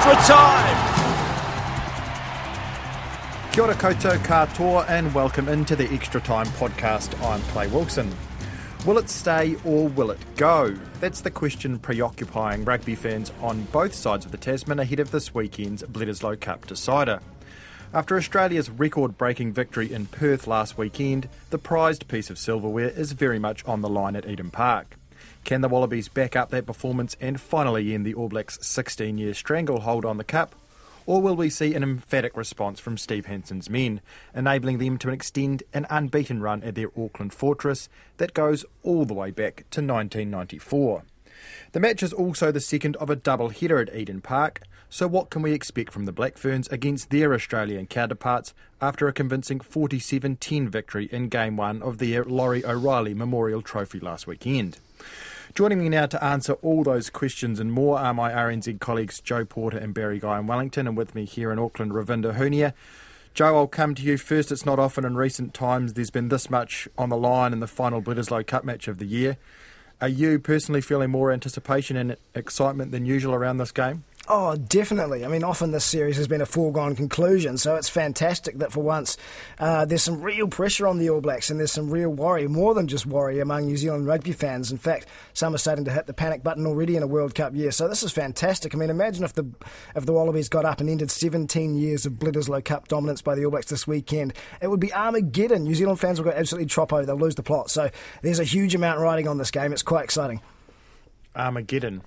Extra time. Kia ora koutou katoa and welcome into the Extra Time podcast. I'm Clay Wilson. Will it stay or will it go? That's the question preoccupying rugby fans on both sides of the Tasman ahead of this weekend's Bledisloe Cup decider. After Australia's record breaking victory in Perth last weekend, the prized piece of silverware is very much on the line at Eden Park. Can the Wallabies back up that performance and finally end the All Blacks' 16 year stranglehold on the Cup? Or will we see an emphatic response from Steve Hansen's men, enabling them to extend an unbeaten run at their Auckland fortress that goes all the way back to 1994? The match is also the second of a double header at Eden Park, so what can we expect from the Black Ferns against their Australian counterparts after a convincing 47 10 victory in Game 1 of their Laurie O'Reilly Memorial Trophy last weekend? Joining me now to answer all those questions and more are my RNZ colleagues Joe Porter and Barry Guy in Wellington, and with me here in Auckland, Ravinda Hunia. Joe, I'll come to you first. It's not often in recent times there's been this much on the line in the final Bledisloe Cup match of the year. Are you personally feeling more anticipation and excitement than usual around this game? Oh, definitely. I mean, often this series has been a foregone conclusion, so it's fantastic that for once uh, there's some real pressure on the All Blacks and there's some real worry, more than just worry, among New Zealand rugby fans. In fact, some are starting to hit the panic button already in a World Cup year, so this is fantastic. I mean, imagine if the if the Wallabies got up and ended 17 years of Bledisloe Cup dominance by the All Blacks this weekend. It would be Armageddon. New Zealand fans will go absolutely troppo. They'll lose the plot. So there's a huge amount riding on this game. It's quite exciting. Armageddon.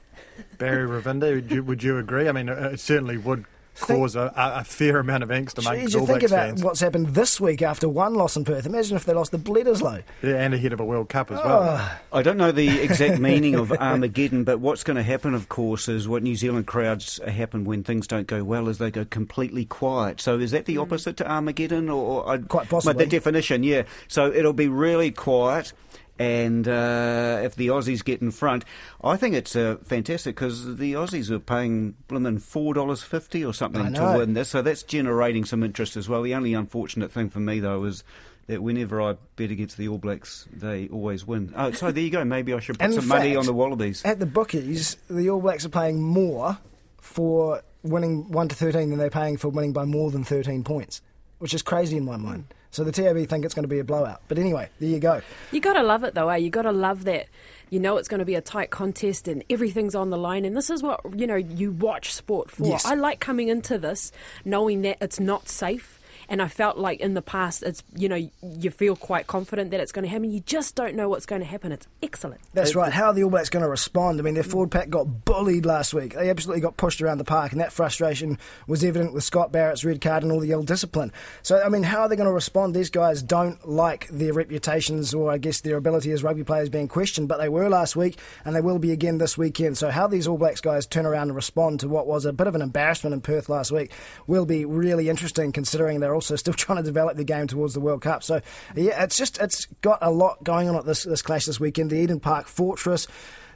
Barry Ravinda, would you, would you agree? I mean, uh, it certainly would cause a, a fair amount of angst amongst Jeez, you All think Blacks about fans. what's happened this week after one loss in Perth. Imagine if they lost the Bledisloe. Yeah, and ahead of a World Cup as well. Oh, I don't know the exact meaning of Armageddon, but what's going to happen, of course, is what New Zealand crowds happen when things don't go well, is they go completely quiet. So is that the hmm. opposite to Armageddon, or, or Quite But possibly. the definition, yeah. So it'll be really quiet. And uh, if the Aussies get in front, I think it's uh, fantastic because the Aussies are paying blimmin' four dollars fifty or something to win this, so that's generating some interest as well. The only unfortunate thing for me though is that whenever I bet against the All Blacks, they always win. Oh, so there you go. Maybe I should put In some money on the Wallabies. at the bookies, the All Blacks are paying more for winning 1 to 13 than they're paying for winning by more than 13 points, which is crazy in my mind. So the TAB think it's going to be a blowout. But anyway, there you go. You gotta love it though, eh? You gotta love that. You know it's going to be a tight contest and everything's on the line, and this is what you know you watch sport for. Yes. I like coming into this knowing that it's not safe, and I felt like in the past it's you know you feel quite confident that it's going to happen. You just don't know what's going to happen. It's excellent. That's right. How are the All Blacks going to respond? I mean, their forward pack got bullied last week. They absolutely got pushed around the park, and that frustration was evident with Scott Barrett's red card and all the ill discipline. So, I mean, how are they going to respond? These guys don't like their reputations or, I guess, their ability as rugby players being questioned, but they were last week, and they will be again this weekend. So, how these All Blacks guys turn around and respond to what was a bit of an embarrassment in Perth last week will be really interesting, considering they're also still trying to develop the game towards the World Cup. So, yeah, it's just it's got a lot going on at this this clash this weekend. The Eden Park Fortress.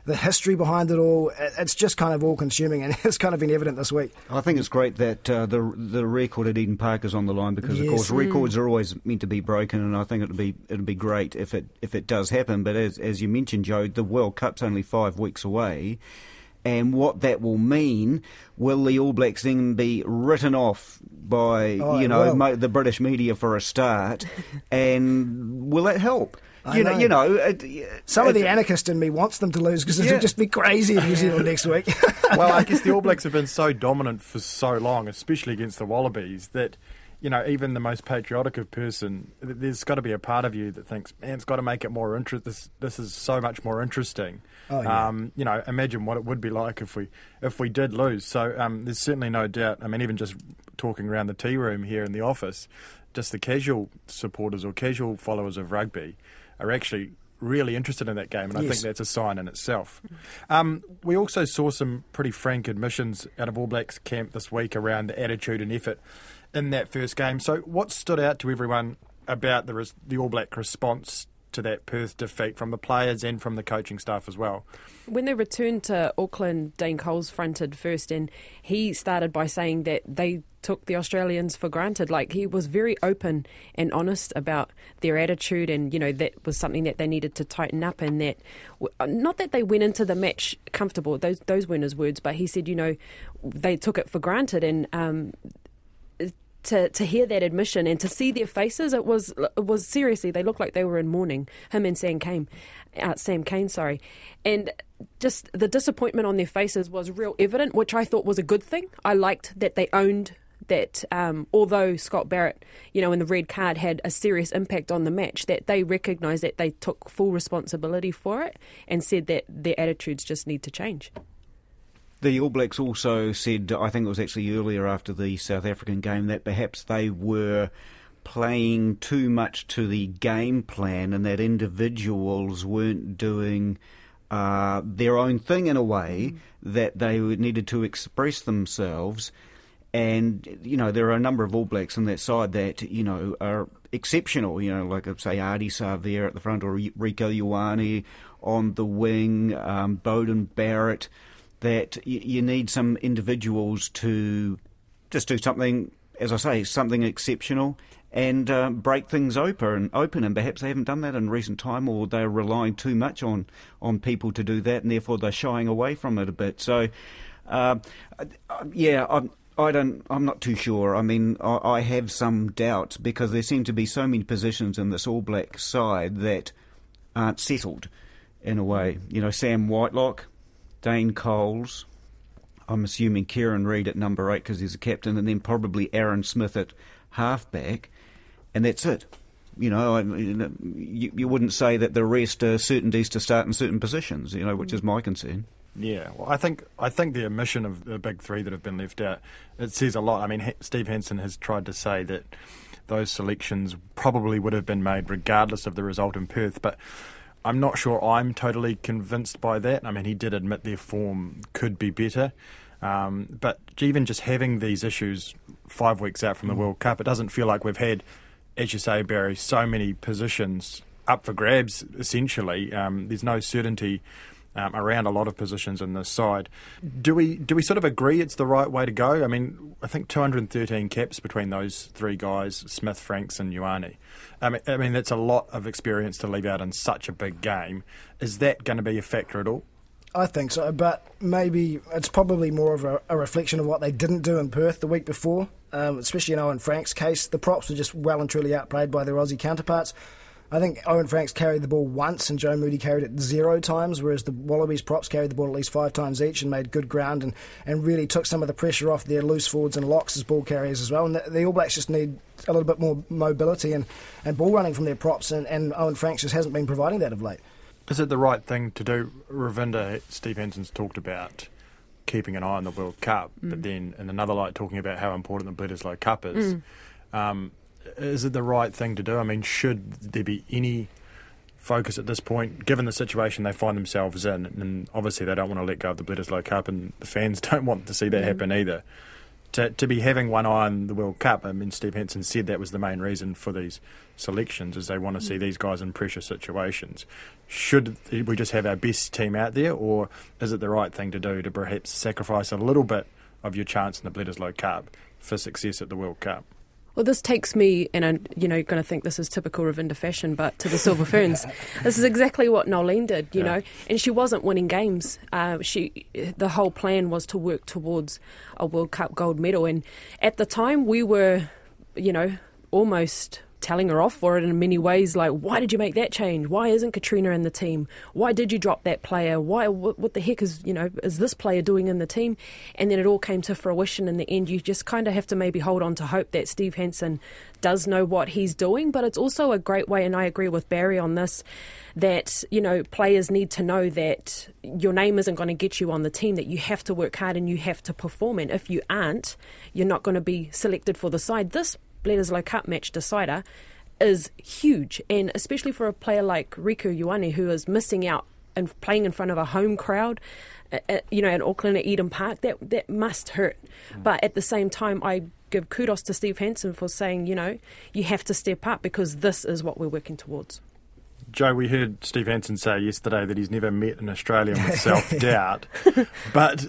The history behind it all. It's just kind of all consuming and it's kind of been evident this week. I think it's great that uh, the the record at Eden Park is on the line because, Yes. of course, records are always meant to be broken, and I think it'd be it'd be great if it if it does happen. But as as you mentioned, Joe, the World Cup's only five weeks away. And what that will mean, will the All Blacks then be written off by, Oh, you know, mo- the British media for a start? and will that help? I you know, know. you know, it, Some of the anarchist in me wants them to lose because it Yeah. would just be crazy in New Zealand next week. well, I guess the All Blacks have been so dominant for so long, especially against the Wallabies, that you know even the most patriotic of person, there's got to be a part of you that thinks, man, it's got to make it more interest. This this is so much more interesting. Oh, yeah. um, you know, imagine what it would be like if we if we did lose. So um, there's certainly no doubt. I mean, even just talking around the tea room here in the office, just the casual supporters or casual followers of rugby are actually really interested in that game, and I think that's a sign in itself. Um, we also saw some pretty frank admissions out of All Blacks camp this week around the attitude and effort in that first game. So, what stood out to everyone about the res- the All Black response to that Perth defeat from the players and from the coaching staff as well? When they returned to Auckland, Dane Coles fronted first, and he started by saying that they took the Australians for granted. Like he was very open and honest about their attitude, and you know that was something that they needed to tighten up. And that, not that they went into the match comfortable; those those weren't his words, but he said, you know, they took it for granted, and um, to to hear that admission and to see their faces, it was it was seriously they looked like they were in mourning. Him and Sam Cane, uh, Sam Cane, sorry, and just the disappointment on their faces was real evident, which I thought was a good thing. I liked that they owned that um, although Scott Barrett, you know, in the red card had a serious impact on the match, that they recognised that they took full responsibility for it and said that their attitudes just need to change. The All Blacks also said, I think it was actually earlier after the South African game, that perhaps they were playing too much to the game plan and that individuals weren't doing uh, their own thing in a way, that they needed to express themselves. And, you know, there are a number of All Blacks on that side that, you know, are exceptional. You know, like, say, Ardie Savea at the front or Rieko Ioane on the wing, um, Beauden Barrett that y- you need some individuals to just do something, as I say, something exceptional and uh, break things open. Open, and perhaps they haven't done that in recent time, or they're relying too much on on people to do that, and therefore they're shying away from it a bit. So, uh, yeah, I'm. I don't. I'm not too sure. I mean, I, I have some doubts because there seem to be so many positions in this All Black side that aren't settled, in a way. You know, Sam Whitelock, Dane Coles. I'm assuming Kieran Read at number eight because he's a captain, and then probably Aaron Smith at halfback, and that's it. You know, you, you wouldn't say that the rest are certainties to start in certain positions. You know, which is my concern. Yeah, well, I think I think the omission of the big three that have been left out it says a lot. I mean, Steve Hansen has tried to say that those selections probably would have been made regardless of the result in Perth, but I'm not sure I'm totally convinced by that. I mean, he did admit their form could be better, um, but even just having these issues five weeks out from the World Cup, it doesn't feel like we've had, as you say, Barry, so many positions up for grabs. Essentially, um, there's no certainty um, around a lot of positions in this side. Do we do we sort of agree it's the right way to go? I mean, I think 213 caps between those three guys, Smith, Franks, and Ioane. I mean, I mean that's a lot of experience to leave out in such a big game. Is that going to be a factor at all? I think so, but maybe it's probably more of a, a reflection of what they didn't do in Perth the week before, um, especially in Owen Frank's case. The props were just well and truly outplayed by their Aussie counterparts. I think Owen Franks carried the ball once and Joe Moody carried it zero times, whereas the Wallabies props carried the ball at least five times each and made good ground and, and really took some of the pressure off their loose forwards and locks as ball carriers as well. And the, the All Blacks just need a little bit more mobility and, and ball running from their props, and, and Owen Franks just hasn't been providing that of late. Is it the right thing to do? Ravinda, Steve Hansen's talked about keeping an eye on the World Cup, but then in another light talking about how important the Bledisloe Cup is. Um, is it the right thing to do? I mean, should there be any focus at this point, given the situation they find themselves in? And obviously, they don't want to let go of the Bledisloe Cup, and the fans don't want to see that mm. happen either. To, to be having one eye on the World Cup, I mean, Steve Hansen said that was the main reason for these selections, is they want to mm. see these guys in pressure situations. Should we just have our best team out there, or is it the right thing to do to perhaps sacrifice a little bit of your chance in the Bledisloe Cup for success at the World Cup? Well, this takes me, and I'm, you know, going to think this is typical Ravinda fashion, but to the Silver Ferns. this is exactly what Noeline did, you Yeah. know, and she wasn't winning games. Uh, she, the whole plan was to work towards a World Cup gold medal, and at the time we were, you know, almost telling her off for it in many ways. Like, why did you make that change? Why isn't Katrina in the team? Why did you drop that player? Why? What, what the heck is you know is this player doing in the team? And then it all came to fruition in the end. You just kind of have to maybe hold on to hope that Steve Hansen does know what he's doing. But it's also a great way, and I agree with Barry on this, that you know players need to know that your name isn't going to get you on the team. That you have to work hard and you have to perform. And if you aren't, you're not going to be selected for the side. This Bledisloe Cup match decider is huge, and especially for a player like Rieko Ioane, who is missing out and playing in front of a home crowd. At, uh, uh, you know, in Auckland at Eden Park, that that must hurt. Mm. But at the same time, I give kudos to Steve Hansen for saying, you know, you have to step up because this is what we're working towards. Joe, we heard Steve Hansen say yesterday that he's never met an Australian with self doubt, but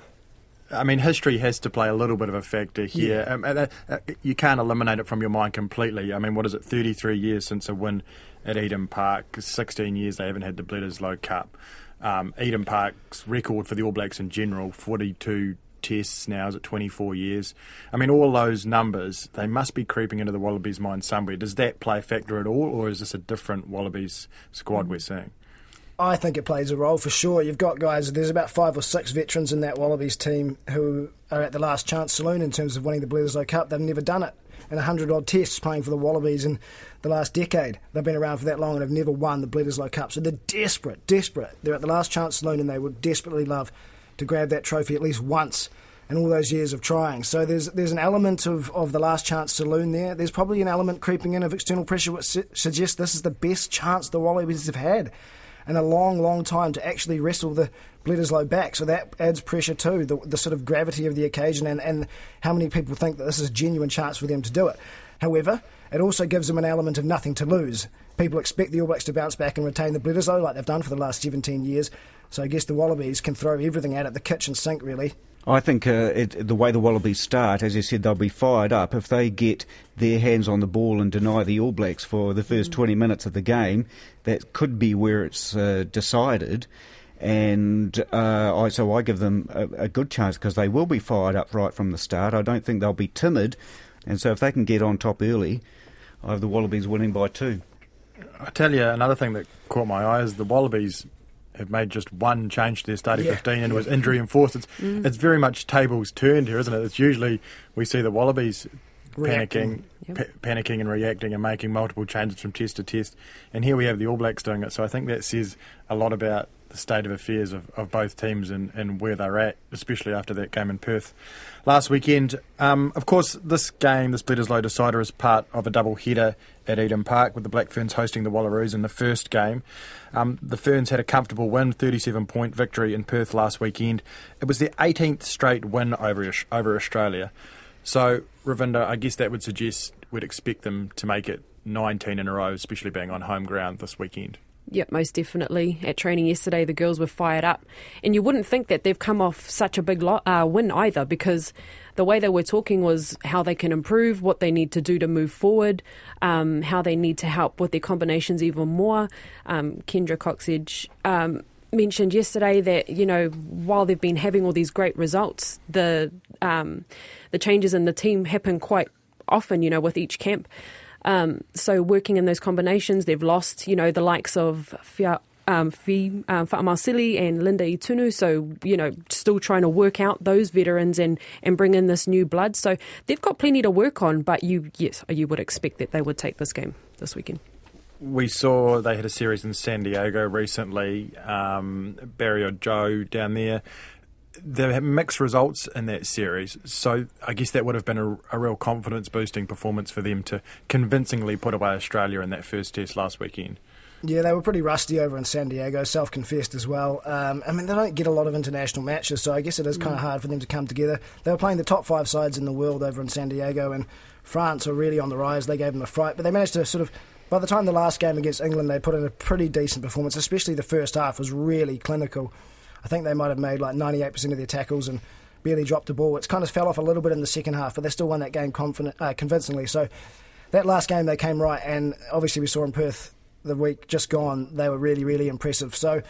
I mean, history has to play a little bit of a factor here. Yeah. Um, uh, uh, you can't eliminate it from your mind completely. I mean, what is it, 33 years since a win at Eden Park? 16 years they haven't had the Bledisloe Cup. Um, Eden Park's record for the All Blacks in general, 42 tests now, is it 24 years? I mean, all those numbers, they must be creeping into the Wallabies' mind somewhere. Does that play a factor at all, or is this a different Wallabies squad mm. we're seeing? I think it plays a role for sure. You've got guys, there's about five or six veterans in that Wallabies team who are at the last chance saloon in terms of winning the Bledisloe Cup. They've never done it in 100 odd tests playing for the Wallabies in the last decade. They've been around for that long and have never won the Bledisloe Cup. So they're desperate, desperate. They're at the last chance saloon and they would desperately love to grab that trophy at least once in all those years of trying. So there's there's an element of, of the last chance saloon there. There's probably an element creeping in of external pressure which su- suggests this is the best chance the Wallabies have had in a long, long time to actually wrestle the Bledisloe back. So that adds pressure too, the, the sort of gravity of the occasion and, and how many people think that this is a genuine chance for them to do it. However, it also gives them an element of nothing to lose. People expect the All Blacks to bounce back and retain the Bledisloe like they've done for the last 17 years. So I guess the Wallabies can throw everything out at the kitchen sink really, I think uh, it, the way the Wallabies start, as you said, they'll be fired up if they get their hands on the ball and deny the All Blacks for the first mm. 20 minutes of the game. That could be where it's uh, decided. And uh, I, so I give them a, a good chance because they will be fired up right from the start. I don't think they'll be timid. And so if they can get on top early, I have the Wallabies winning by two. I tell you, another thing that caught my eye is the Wallabies have made just one change to their starting yeah. 15 and it was injury enforced. It's, mm. it's very much tables turned here, isn't it? It's usually we see the Wallabies panicking, yep. pa- panicking and reacting and making multiple changes from test to test. And here we have the All Blacks doing it. So I think that says a lot about the state of affairs of, of both teams and, and where they're at, especially after that game in Perth last weekend. Um, of course, this game, this Bledisloe decider, is part of a double header at Eden Park with the Black Ferns hosting the Wallaroos in the first game. Um, the Ferns had a comfortable win, 37 point victory in Perth last weekend. It was their 18th straight win over, over Australia. So, Ravinda, I guess that would suggest we'd expect them to make it 19 in a row, especially being on home ground this weekend. Yep, most definitely. At training yesterday, the girls were fired up. And you wouldn't think that they've come off such a big uh, win either because the way they were talking was how they can improve, what they need to do to move forward, um, how they need to help with their combinations even more. Um, Kendra Cocksedge um, mentioned yesterday that you know while they've been having all these great results, the um, the changes in the team happen quite often. You know, with each camp. Um, so working in those combinations, they've lost, you know, the likes of Fia, um, Fi, um, and Linda Itunu. So, you know, still trying to work out those veterans and, and bring in this new blood. So they've got plenty to work on, but you, yes, you would expect that they would take this game this weekend. We saw they had a series in San Diego recently. Um, Barry or Joe down there they had mixed results in that series, so I guess that would have been a, a real confidence boosting performance for them to convincingly put away Australia in that first test last weekend. Yeah, they were pretty rusty over in San Diego, self confessed as well. Um, I mean, they don't get a lot of international matches, so I guess it is kind of mm. hard for them to come together. They were playing the top five sides in the world over in San Diego, and France are really on the rise. They gave them a fright, but they managed to sort of. By the time the last game against England, they put in a pretty decent performance, especially the first half was really clinical. I think they might have made like 98% of their tackles and barely dropped a ball. It's kind of fell off a little bit in the second half, but they still won that game confident, uh, convincingly. So that last game they came right, and obviously we saw in Perth the week just gone, they were really, really impressive. So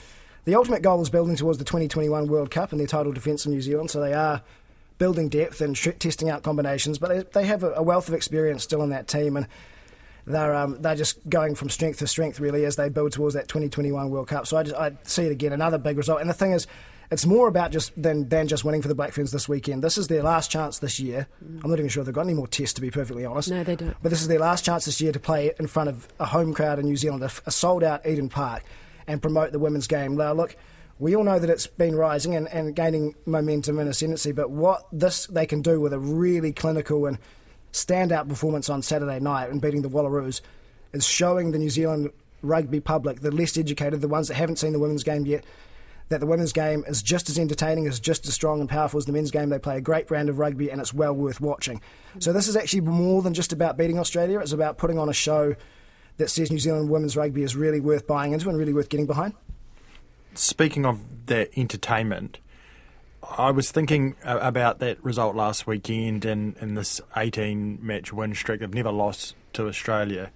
the ultimate goal is building towards the 2021 World Cup and their title defence in New Zealand. So they are building depth and testing out combinations, but they, they have a wealth of experience still in that team. And they're um, they're just going from strength to strength really as they build towards that 2021 World Cup. So I, just, I see it again, another big result. And the thing is, it's more about just than than just winning for the Black Ferns this weekend. This is their last chance this year. Mm. I'm not even sure they've got any more tests to be perfectly honest. No, they don't. But this is their last chance this year to play in front of a home crowd in New Zealand, a, a sold out Eden Park, and promote the women's game. Now look. We all know that it's been rising and, and gaining momentum and ascendancy, but what this they can do with a really clinical and standout performance on Saturday night and beating the Wallaroos is showing the New Zealand rugby public, the less educated, the ones that haven't seen the women's game yet, that the women's game is just as entertaining, is just as strong and powerful as the men's game. They play a great brand of rugby and it's well worth watching. So this is actually more than just about beating Australia. It's about putting on a show that says New Zealand women's rugby is really worth buying into and really worth getting behind. Speaking of that entertainment, I was thinking about that result last weekend and, this 18 match win streak. They've never lost to Australia.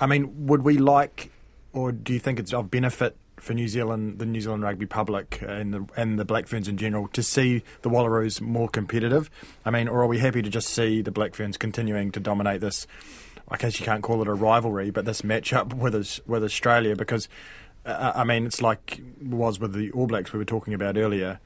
I mean, would we like, or do you think it's of benefit for New Zealand, the New Zealand rugby public, and the and the Black Ferns in general, to see the Wallaroos more competitive? I mean, or are we happy to just see the Black Ferns continuing to dominate this? I guess you can't call it a rivalry, but this matchup with with Australia, because uh, I mean, it's like it was with the All Blacks we were talking about earlier.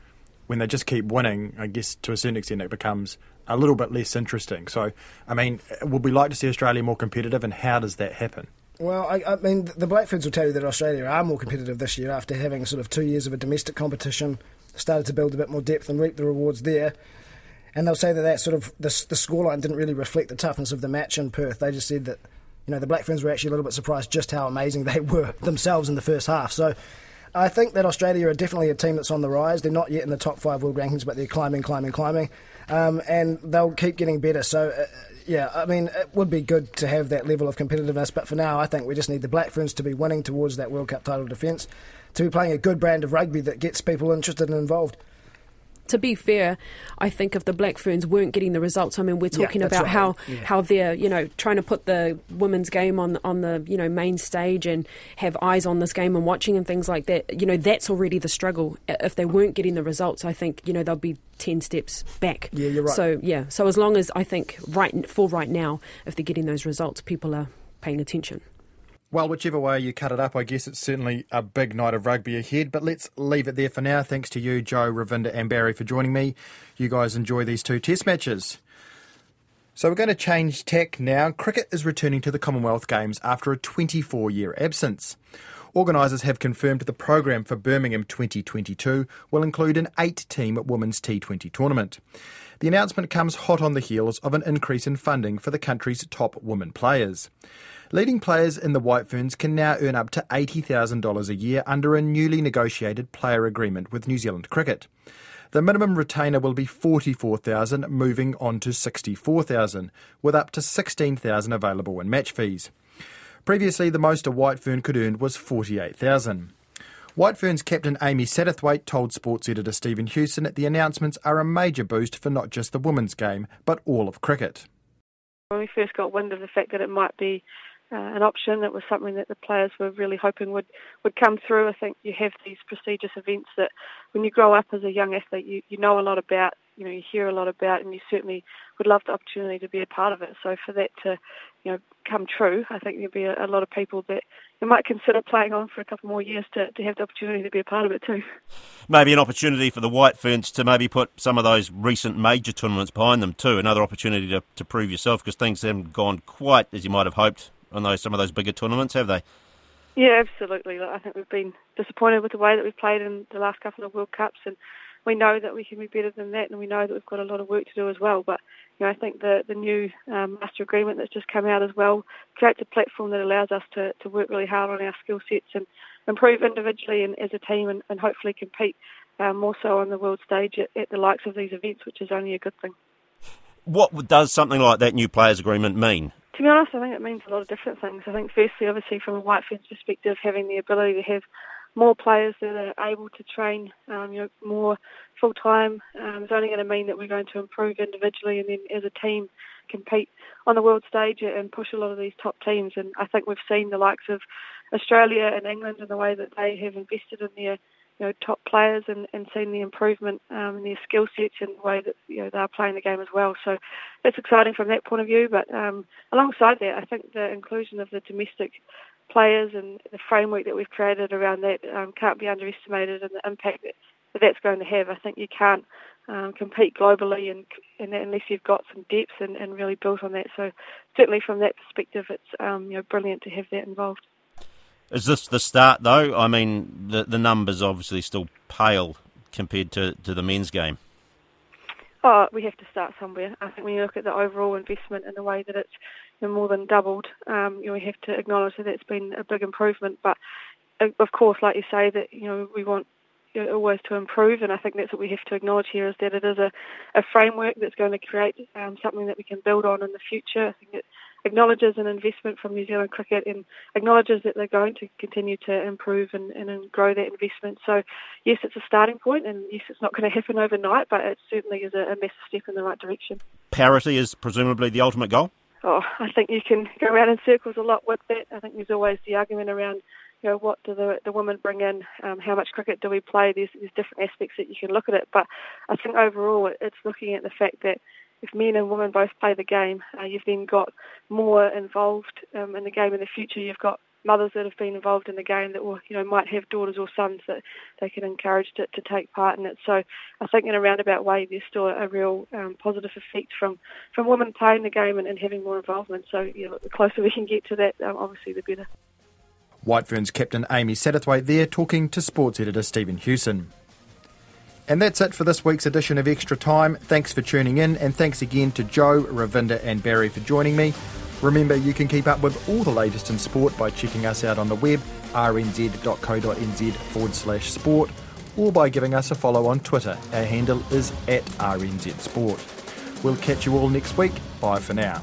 When they just keep winning, I guess to a certain extent it becomes a little bit less interesting. So, I mean, would we like to see Australia more competitive, and how does that happen? Well, I, I mean, the Black Ferns will tell you that Australia are more competitive this year after having sort of two years of a domestic competition, started to build a bit more depth and reap the rewards there. And they'll say that that sort of the, the scoreline didn't really reflect the toughness of the match in Perth. They just said that you know the Black Ferns were actually a little bit surprised just how amazing they were themselves in the first half. So I think that Australia are definitely a team that's on the rise. They're not yet in the top five world rankings, but they're climbing, climbing, climbing, um, and they'll keep getting better. So. Uh, yeah, I mean, it would be good to have that level of competitiveness, but for now, I think we just need the Black Ferns to be winning towards that World Cup title defence, to be playing a good brand of rugby that gets people interested and involved to be fair, I think if the Black Ferns weren't getting the results, I mean, we're talking yeah, about right. how yeah. how they're you know trying to put the women's game on on the you know main stage and have eyes on this game and watching and things like that. You know, that's already the struggle. If they weren't getting the results, I think you know they'll be ten steps back. Yeah, you're right. So yeah, so as long as I think right for right now, if they're getting those results, people are paying attention. Well, whichever way you cut it up, I guess it's certainly a big night of rugby ahead. But let's leave it there for now. Thanks to you, Joe, Ravinda, and Barry for joining me. You guys enjoy these two test matches. So we're going to change tack now. Cricket is returning to the Commonwealth Games after a 24 year absence. Organisers have confirmed the program for Birmingham 2022 will include an eight team women's T20 tournament. The announcement comes hot on the heels of an increase in funding for the country's top women players. Leading players in the White Ferns can now earn up to $80,000 a year under a newly negotiated player agreement with New Zealand Cricket. The minimum retainer will be 44,000 moving on to 64,000 with up to 16,000 available in match fees. Previously the most a White Fern could earn was 48,000. White Ferns captain Amy Satterthwaite told sports editor Stephen Hewson that the announcements are a major boost for not just the women's game, but all of cricket. When we first got wind of the fact that it might be uh, an option. It was something that the players were really hoping would, would come through. I think you have these prestigious events that when you grow up as a young athlete, you, you know a lot about, you know, you hear a lot about, and you certainly would love the opportunity to be a part of it. So for that to, you know, come true, I think there'll be a, a lot of people that you might consider playing on for a couple more years to, to have the opportunity to be a part of it too. Maybe an opportunity for the White Ferns to maybe put some of those recent major tournaments behind them too. Another opportunity to, to prove yourself because things haven't gone quite as you might have hoped on those some of those bigger tournaments, have they? Yeah, absolutely. I think we've been disappointed with the way that we've played in the last couple of World Cups, and we know that we can be better than that, and we know that we've got a lot of work to do as well. But you know, I think the the new um, master agreement that's just come out as well creates a platform that allows us to, to work really hard on our skill sets and improve individually and as a team, and, and hopefully compete um, more so on the world stage at, at the likes of these events, which is only a good thing. What does something like that new players agreement mean? To be honest, I think it means a lot of different things. I think, firstly, obviously, from a White Ferns perspective, having the ability to have more players that are able to train, um, you know, more full time um, is only going to mean that we're going to improve individually and then as a team compete on the world stage and push a lot of these top teams. And I think we've seen the likes of Australia and England and the way that they have invested in their you know, top players and, and seeing the improvement um, in their skill sets and the way that you know they're playing the game as well. So it's exciting from that point of view. But um, alongside that, I think the inclusion of the domestic players and the framework that we've created around that um, can't be underestimated and the impact that, that that's going to have. I think you can't um, compete globally and, and, unless you've got some depth and, and really built on that. So certainly from that perspective, it's um, you know brilliant to have that involved. Is this the start, though? I mean, the the numbers obviously still pale compared to, to the men's game. Oh, we have to start somewhere. I think when you look at the overall investment and the way that it's more than doubled, um, you know, we have to acknowledge that it's been a big improvement. But uh, of course, like you say, that you know we want you know, always to improve, and I think that's what we have to acknowledge here is that it is a, a framework that's going to create um, something that we can build on in the future. I think it acknowledges an investment from New Zealand cricket and acknowledges that they're going to continue to improve and, and grow that investment. So, yes, it's a starting point, and yes, it's not going to happen overnight, but it certainly is a, a massive step in the right direction. Parity is presumably the ultimate goal? Oh, I think you can go around in circles a lot with that. I think there's always the argument around you know, what do the, the women bring in? Um, how much cricket do we play? There's, there's different aspects that you can look at it, but I think overall it's looking at the fact that if men and women both play the game, uh, you've then got more involved um, in the game in the future. You've got mothers that have been involved in the game that will, you know, might have daughters or sons that they can encourage to, to take part in it. So I think in a roundabout way, there's still a real um, positive effect from, from women playing the game and, and, having more involvement. So, you know, the closer we can get to that, um, obviously, the better. White Ferns captain Amy Satterthwaite there talking to sports editor Stephen Hewson. And that's it for this week's edition of Extra Time. Thanks for tuning in, and thanks again to Joe, Ravinda, and Barry for joining me. Remember, you can keep up with all the latest in sport by checking us out on the web, rnz.co.nz forward slash sport, or by giving us a follow on Twitter. Our handle is at RNZ Sport. We'll catch you all next week. Bye for now.